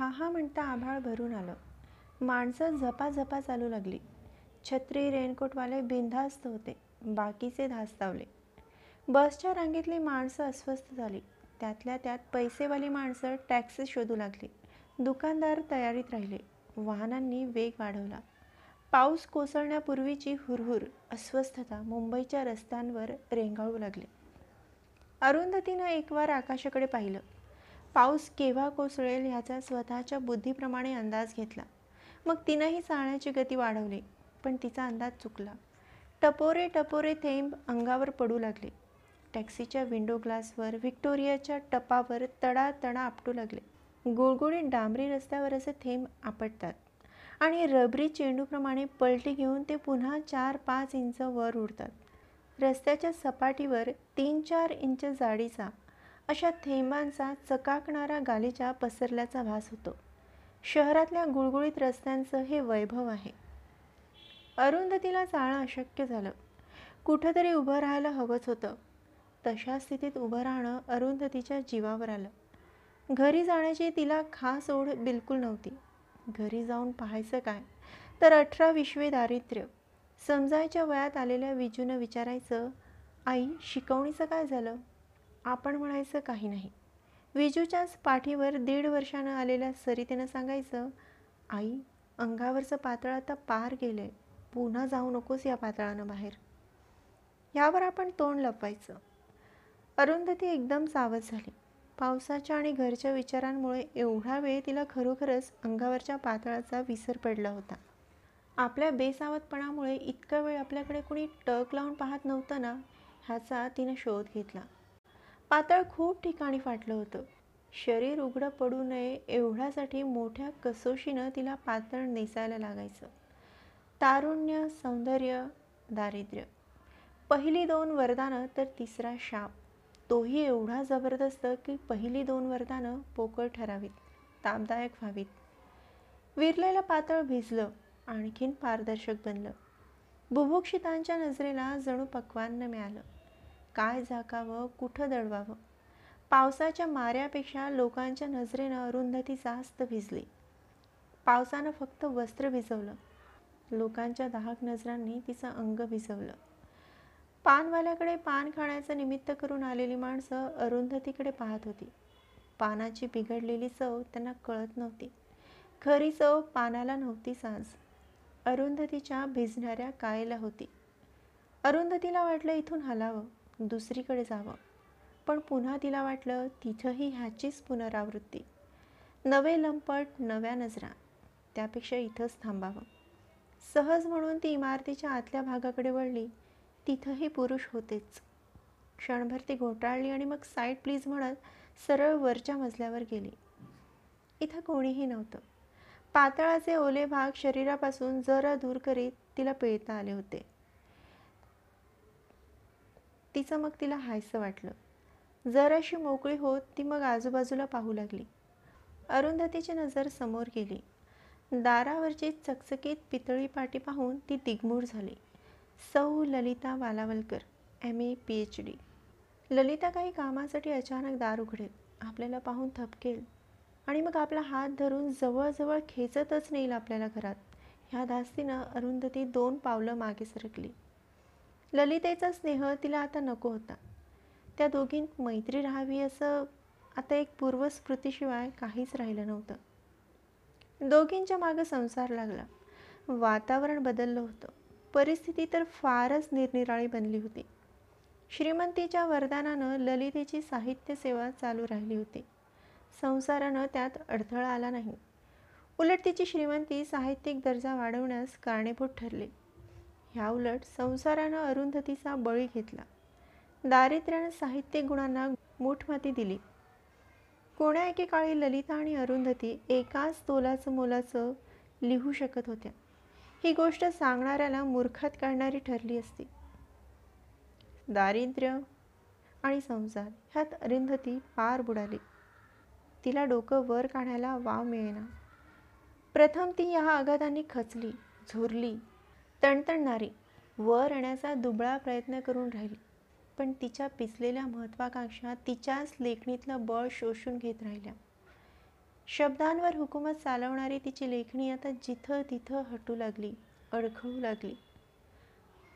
हा हा म्हणता आभाळ भरून आलं. माणसं झपाझपा चालू लागली. छत्री रेनकोटवाले बिनधास्त होते. बाकीचे धास्तावले. बसच्या रांगेतली माणसं अस्वस्थ झाली. त्यातल्या त्यात पैसेवाली माणसं टॅक्सी शोधू लागली. दुकानदार तयारीत राहिले. वाहनांनी वेग वाढवला. पाऊस कोसळण्यापूर्वीची हुरहुर अस्वस्थता मुंबईच्या रस्त्यांवर रेंगाळू लागली. अरुंधतीनं एकवार आकाशाकडे पाहिलं. पाऊस केव्हा कोसळेल ह्याचा स्वतःच्या बुद्धीप्रमाणे अंदाज घेतला. मग तिनंही चालण्याची गती वाढवली पण तिचा अंदाज चुकला. टपोरे टपोरे थेंब अंगावर पडू लागले. टॅक्सीच्या विंडो ग्लासवर व्हिक्टोरियाच्या टपावर तडा तडा आपटू लागले. गुळगुळीत डांबरी रस्त्यावर असे थेंब आपटतात. आणि रबरी चेंडूप्रमाणे पलटी घेऊन ते पुन्हा चार पाच इंच वर उडतात. रस्त्याच्या सपाटीवर तीन चार इंच जाडीचा अशा थेंबांचा चकाकणारा गालीचा पसरल्याचा भास होतो. शहरातल्या गुळगुळीत रस्त्यांचं हे वैभव आहे. अरुंधतीला चाळणं अशक्य झालं. कुठंतरी उभं राहायला हवंच होतं. तशा स्थितीत उभं राहणं अरुंधतीच्या जीवावर आलं. घरी जाण्याची तिला खास ओढ बिलकुल नव्हती. घरी जाऊन पाहायचं काय? तर अठरा विश्वे दारिद्र्य. समजायच्या वयात आलेल्या विजूनं विचारायचं आई शिकवणीचं काय झालं? आपण म्हणायचं काही नाही. विजूच्याच पाठीवर दीड वर्षानं आलेल्या सरितेनं सांगायचं आई अंगावरचं पातळ आता पार गेलं आहे पुन्हा जाऊ नकोस या पातळानं बाहेर. यावर आपण तोंड लपवायचं. अरुंधती एकदम सावध झाली. पावसाच्या आणि घरच्या विचारांमुळे एवढा वेळ तिला खरोखरच अंगावरच्या पातळाचा विसर पडला होता. आपल्या बेसावतपणामुळे इतका वेळ आपल्याकडे कुणी टक लावून पाहत नव्हतं ना ह्याचा तिनं शोध घेतला. पातळ खूप ठिकाणी फाटलं होतं. शरीर उघडं पडू नये एवढ्यासाठी मोठ्या कसोशीनं तिला पातळ नेसायला लागायचं. तारुण्य सौंदर्य दारिद्र्य. पहिली दोन वरदानं तर तिसरा शाप. तोही एवढा जबरदस्त की पहिली दोन वरदानं पोकळ ठरावीत तापदायक व्हावीत. विरलेलं पातळ भिजलं आणखीन पारदर्शक बनलं. बुभुक्षितांच्या नजरेला जणू पक्वान्न मिळालं. काय झाकावं कुठं दडवावं? पावसाच्या माऱ्यापेक्षा लोकांच्या नजरेनं अरुंधती जास्त भिजली. पावसानं फक्त वस्त्र भिजवलं. लोकांच्या दाहक नजरांनी तिचं अंग भिजवलं. पानवाल्याकडे पान खाण्याचं निमित्त करून आलेली माणसं अरुंधतीकडे पाहत होती. पानाची बिघडलेली चव त्यांना कळत नव्हती. खरी चव पानाला नव्हती साज. अरुंधतीच्या भिजणाऱ्या कायला होती. अरुंधतीला वाटलं इथून हलावं. दुसरीकडे जावं. पण पुन्हा तिला वाटलं तिथंही ह्याचीच पुनरावृत्ती. नवे लंपट नव्या नजरा. त्यापेक्षा इथंच थांबावं. सहज म्हणून ती इमारतीच्या आतल्या भागाकडे वळली. तिथंही पुरुष होतेच. क्षणभर ती घोटाळली आणि मग साईड प्लीज म्हणत सरळ वरच्या मजल्यावर गेली. इथं कोणीही नव्हतं. पातळाचे ओले भाग शरीरापासून जरा दूर करीत तिला पिळता आले होते. तिचं मग तिला हायसं वाटलं. जराशी मोकळी होत ती मग आजूबाजूला पाहू लागली. अरुंधतीची नजर समोर गेली. दारावरची चकचकीत पितळी पाटी पाहून ती दिग्मूढ झाली. सौ Lalita Walawalkar M A P H D Lalita काही कामासाठी अचानक दार उघडेल. आपल्याला पाहून थपकेल. आणि मग आपला हात धरून जवळजवळ खेचतच नेईल आपल्याला घरात. ह्या धास्तीनं अरुंधती दोन पावलं मागे सरकली. ललितेचा स्नेह तिला आता नको होता. त्या दोघींत मैत्री राहावी असं आता एक पूर्वस्मृतीशिवाय काहीच राहिलं नव्हतं. दोघींच्या मागं संसार लागला. वातावरण बदललं होतं. परिस्थिती तर फारच निरनिराळी बनली होती. श्रीमंतीच्या वरदानानं ललितेची साहित्य सेवा चालू राहिली होती. संसारानं त्यात अडथळा आला नाही. उलट तिची श्रीमंती साहित्यिक दर्जा वाढवण्यास कारणीभूत ठरली. ह्याउलट संसारानं अरुंधतीचा बळी घेतला. दारिद्र्यानं साहित्यिक गुणांना मूठमाती दिली. कोण्या एकेकाळी ललिता आणि अरुंधती एकाच तोलाचं मोलाचं लिहू शकत होत्या. ही गोष्ट सांगणाऱ्याला मूर्खात काढणारी ठरली असती. दारिद्र्य आणि संसार ह्यात अरुंधती पार बुडाली. तिला डोकं वर काढायला वाव मिळेना. प्रथम ती ह्या आघातांनी खचली झुरली. तणतणणारी वर येण्याचा दुबळा प्रयत्न करून राहिली. पण तिच्या पिचलेल्या महत्त्वाकांक्षा तिच्याच लेखणीतलं बळ शोषून घेत राहिल्या. शब्दांवर हुकूमत चालवणारी तिची लेखणी आता जिथं तिथं हटू लागली अडखळू लागली.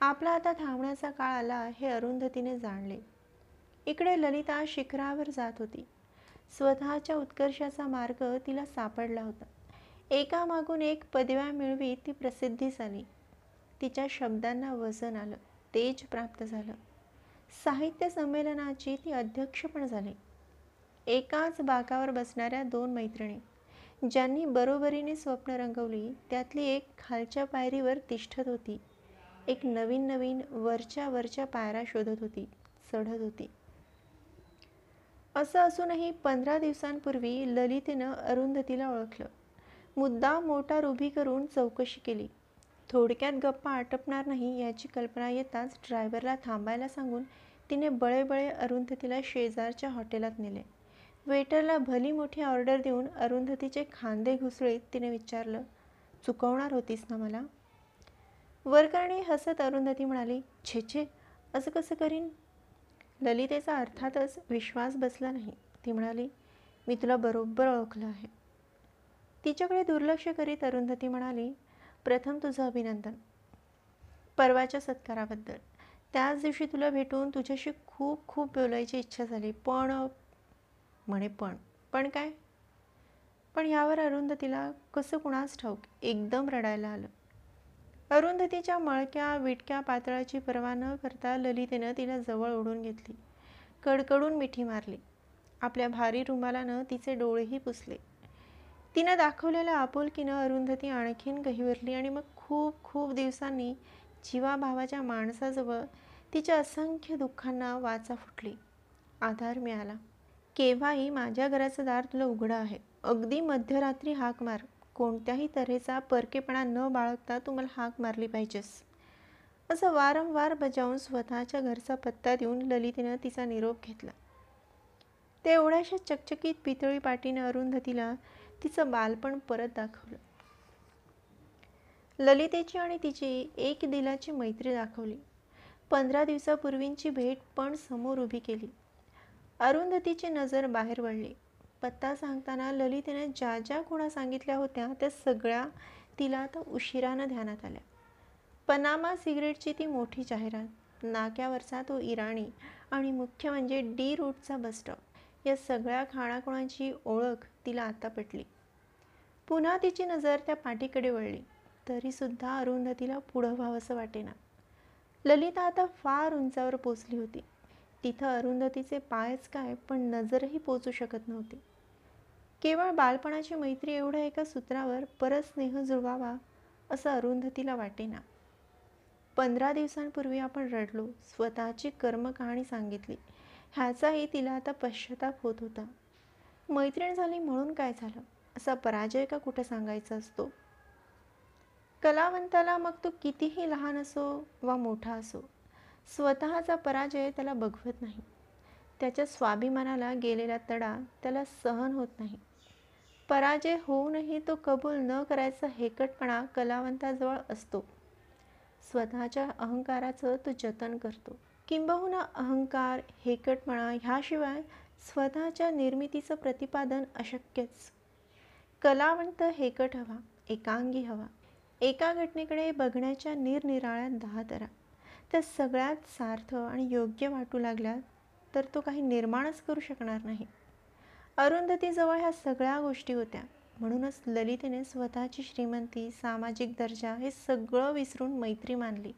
आपला आता थांबण्याचा काळ आला हे अरुंधतीने जाणले. इकडे ललिता शिखरावर जात होती. स्वतःच्या उत्कर्षाचा मार्ग तिला सापडला होता. एकामागून एक पदव्या मिळवीत ती प्रसिद्धीस आली. तिच्या शब्दांना वजन आलं तेज प्राप्त झालं. साहित्य संमेलनाची ती अध्यक्ष पण झाली. एकाच बाकावर बसणाऱ्या दोन मैत्रिणी ज्यांनी बरोबरीने स्वप्न रंगवली त्यातली एक खालच्या पायरीवर तिष्ठत होती. एक नवीन नवीन वरच्या वरच्या पायऱ्या शोधत होती चढत होती. असं असूनही पंधरा दिवसांपूर्वी ललितेनं अरुंधतीला ओळखलं. मुद्दा मोटार उभी करून चौकशी केली. थोडक्यात गप्पा आटपणार नाही याची कल्पना येताच ड्रायव्हरला थांबायला सांगून तिने बळेबळे अरुंधतीला शेजारच्या हॉटेलात नेले. वेटरला भली मोठी ऑर्डर देऊन अरुंधतीचे खांदे घुसळीत तिने विचारलं चुकवणार होतीस ना मला? वरकरणी हसत अरुंधती म्हणाली छे छे असं कसं करीन? ललितेचा अर्थातच विश्वास बसला नाही. ती म्हणाली मी तुला बरोबर ओळखलं आहे. तिच्याकडे दुर्लक्ष करीत अरुंधती म्हणाली प्रथम तुझं अभिनंदन. परवाच्या सत्काराबद्दल. त्याच दिवशी तुला भेटून तुझ्याशी खूप खूप बोलायची इच्छा झाली. पण म्हणे पण. पण काय? पण यावर अरुंधतीला कसं कुणास ठाऊक? एकदम रडायला आलं. अरुंधतीच्या मळक्या विटक्या पातळाची पर्वा न करता ललितेनं तिला जवळ ओढून घेतली. कडकडून मिठी मारली. आपल्या भारी रुमालानं तिचे डोळेही पुसले. तिनं दाखवलेल्या आपुलकीनं अरुंधती आणखीन गहिवरली आणि मग खूप खूप दिवसांनी जीवाभावाच्या माणसाजवळ तिच्या असंख्य दुःखांना वाचा फुटली. आधार मिळाला. केव्हाही माझ्या घराचं दार तुला उघडं आहे. अगदी मध्यरात्री हाक मार. कोणत्याही तऱ्हेचा परकेपणा न बाळगता तू मला हाक मारली पाहिजेस. असं वारंवार बजावून स्वतःच्या घरचा पत्ता देऊन ललितेनं तिचा निरोप घेतला. ते एवढ्याशा चकचकीत पितळी पाटीनं अरुंधतीला तिचं बालपण परत दाखवलं. ललितेची आणि तिची एक दिलाची मैत्री दाखवली. पंधरा दिवसापूर्वींची भेट पण समोर उभी केली. अरुंधतीची नजर बाहेर वळली. पत्ता सांगताना ललितेने ज्या ज्या खुणा सांगितल्या होत्या त्या सगळ्या तिला आता उशिरानं ध्यानात आल्या. पनामा सिगरेटची ती मोठी जाहिरात. नाक्यावरचा तो इराणी आणि मुख्य म्हणजे डी रूटचा बस स्टॉप. या सगळ्या खाणाखुणाची ओळख तिला आता पटली. पुन्हा तिची नजर त्या पाठीकडे वळली. तरीसुद्धा अरुंधतीला पुढं व्हावंसं वाटेना. ललिता आता फार उंचावर पोचली होती. तिथं अरुंधतीचे पायच काय पण नजरही पोचू शकत नव्हती. केवळ बालपणाची मैत्री एवढ्या एका सूत्रावर परत स्नेह जुळवावा असं अरुंधतीला वाटेना. पंधरा दिवसांपूर्वी आपण रडलो स्वतःची कर्मकहाणी सांगितली. ह्याचाही तिला आता पश्चाताप होत होता. मैत्रीण झाली म्हणून काय झालं? असा पराजय का कुठं सांगायचा असतो? कलावंताला मग तो कितीही लहान असो वा मोठा असो स्वतःचा पराजय त्याला बघवत नाही. त्याच्या स्वाभिमानाला गेलेला तडा त्याला सहन होत नाही. पराजय होऊनही तो कबूल न करायचा हेकटपणा कलावंताजवळ असतो. स्वतःच्या अहंकाराचं तो जतन करतो. किंबहुना अहंकार हेकटपणा ह्याशिवाय स्वतःच्या निर्मितीचं प्रतिपादन अशक्यच. कलावंत हेकट हवा एकांगी हवा. एका घटनेकडे बघण्याच्या निरनिराळ्या दहा तरा त्या सगळ्यात सार्थ आणि योग्य वाटू लागल्या तर तो काही निर्माणच करू शकणार नाही. अरुंधतीजवळ ह्या सगळ्या गोष्टी होत्या. म्हणूनच ललितेने स्वतःची श्रीमंती सामाजिक दर्जा हे सगळं विसरून मैत्री मानली.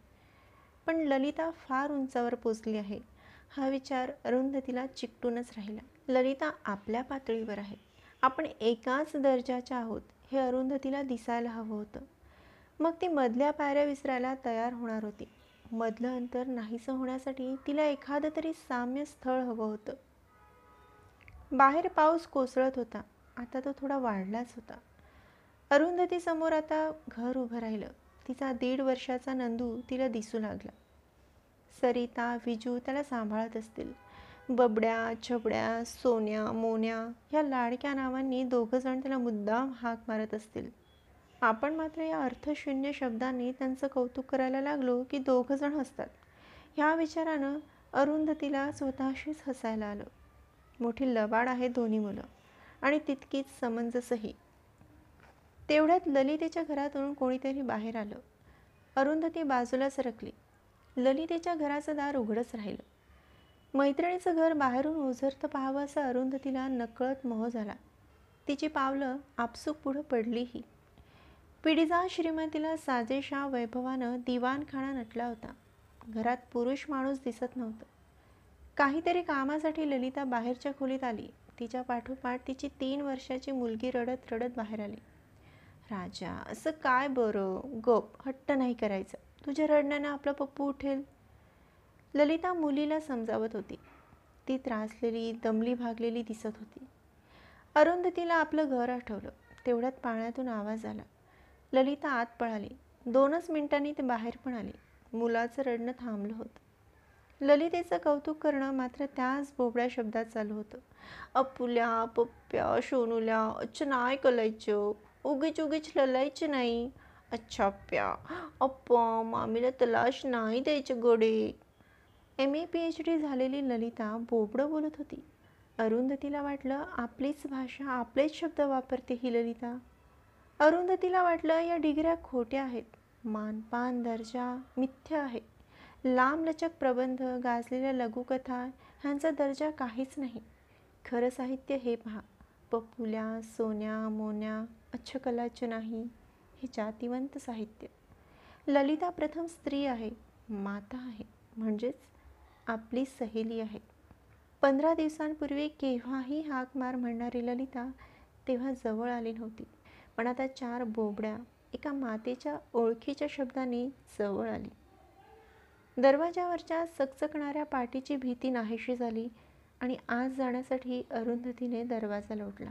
पण ललिता फार उंचावर पोचली आहे. हा विचार अरुंधतीला चिकटूनच राहिला. ललिता आपल्या पातळीवर आहे. आपण एकाच दर्जाच्या आहोत हे अरुंधतीला दिसायला हवं होतं. मग ती मधल्या पायऱ्या विसरायला तयार होणार होती. मधलं अंतर नाहीसं होण्यासाठी तिला एखादं तरी साम्य स्थळ हवं होतं. बाहेर पाऊस कोसळत होता. आता तो थोडा वाढलाच होता. अरुंधतीसमोर आता घर उभं राहिलं. तिचा दीड वर्षाचा नंदू तिला दिसू लागला. सरिता विजू त्याला सांभाळत असतील. बबड्या छबड्या सोन्या मोन्या ह्या लाडक्या नावांनी दोघंजण त्याला मुद्दाम हाक मारत असतील. आपण मात्र या अर्थशून्य शब्दांनी त्यांचं कौतुक करायला लागलो की दोघंजण हसतात. ह्या विचारानं अरुंधतीला स्वतःशीच हसायला आलं. मोठी लबाड आहे दोन्ही मुलं आणि तितकीच समंजसही. तेवढ्यात ललितेच्या घरातून कोणीतरी बाहेर आलं. अरुंधती बाजूला सरकली. ललितेच्या घराचं दार उघडच राहिलं. मैत्रिणीचं घर बाहेरून ओझरतं पाहावं असं अरुंधतीला नकळत मोह झाला. तिची पावलं आपसूक पुढं पडलीही. पिढीजा श्रीमतीला साजेशा वैभवानं दिवाणखाना नटला होता. घरात पुरुष माणूस दिसत नव्हतं. काहीतरी कामासाठी ललिता बाहेरच्या खोलीत आली. तिच्या पाठोपाठ तिची तीन वर्षाची मुलगी रडत रडत बाहेर आली. राजा असं काय बरं? गप हट्ट नाही करायचं. तुझ्या रडण्यानं आपला पप्पू उठेल. ललिता मुलीला समजावत होती. ती त्रासलेली दमली भागलेली दिसत होती. अरुंधतीला आपलं घर आठवलं. तेवढ्यात पाण्यातून आवाज आला. ललिता आत पळाली. दोनच मिनिटांनी ते बाहेर पण आले. मुलाचं रडणं थांबलं होतं. ललितेचं कौतुक करणं मात्र त्याच बोबड्या शब्दात चालू होतं. अपुल्या पप्प्या सोनुल्या अच्छा नाही कलायचं उगीच उगीच ललायचं नाही. अच्छा प्या अप्पा मामीला तलाश नाही द्यायचे गोडे. M A P H D झालेली ललिता बोबडं बोलत होती. अरुंधतीला वाटलं आपलीच भाषा आपलेच शब्द वापरते ही ललिता. अरुंधतीला वाटलं या डिग्र्या खोट्या आहेत. मानपान दर्जा मिथ्य आहे लांबलचक प्रबंध गाजलेल्या लघुकथा ह्यांचा दर्जा काहीच नाही. खरं साहित्य हे पहा. पपुल्या सोन्या मोन्या अच्छकलाचं नाही. हे जातिवंत साहित्य. ललिता प्रथम स्त्री आहे माता आहे. म्हणजेच आपली सहेली आहे. पंधरा दिवसांपूर्वी केव्हाही हाक मार म्हणणारी ललिता तेव्हा जवळ आली नव्हती. पण आता चार बोबड्या एका मातेच्या ओळखीच्या शब्दाने जवळ आली. दरवाजावरच्या चकचकणाऱ्या पाठीची भीती नाहीशी झाली आणि आज जाण्यासाठी अरुंधतीने दरवाजा लोटला.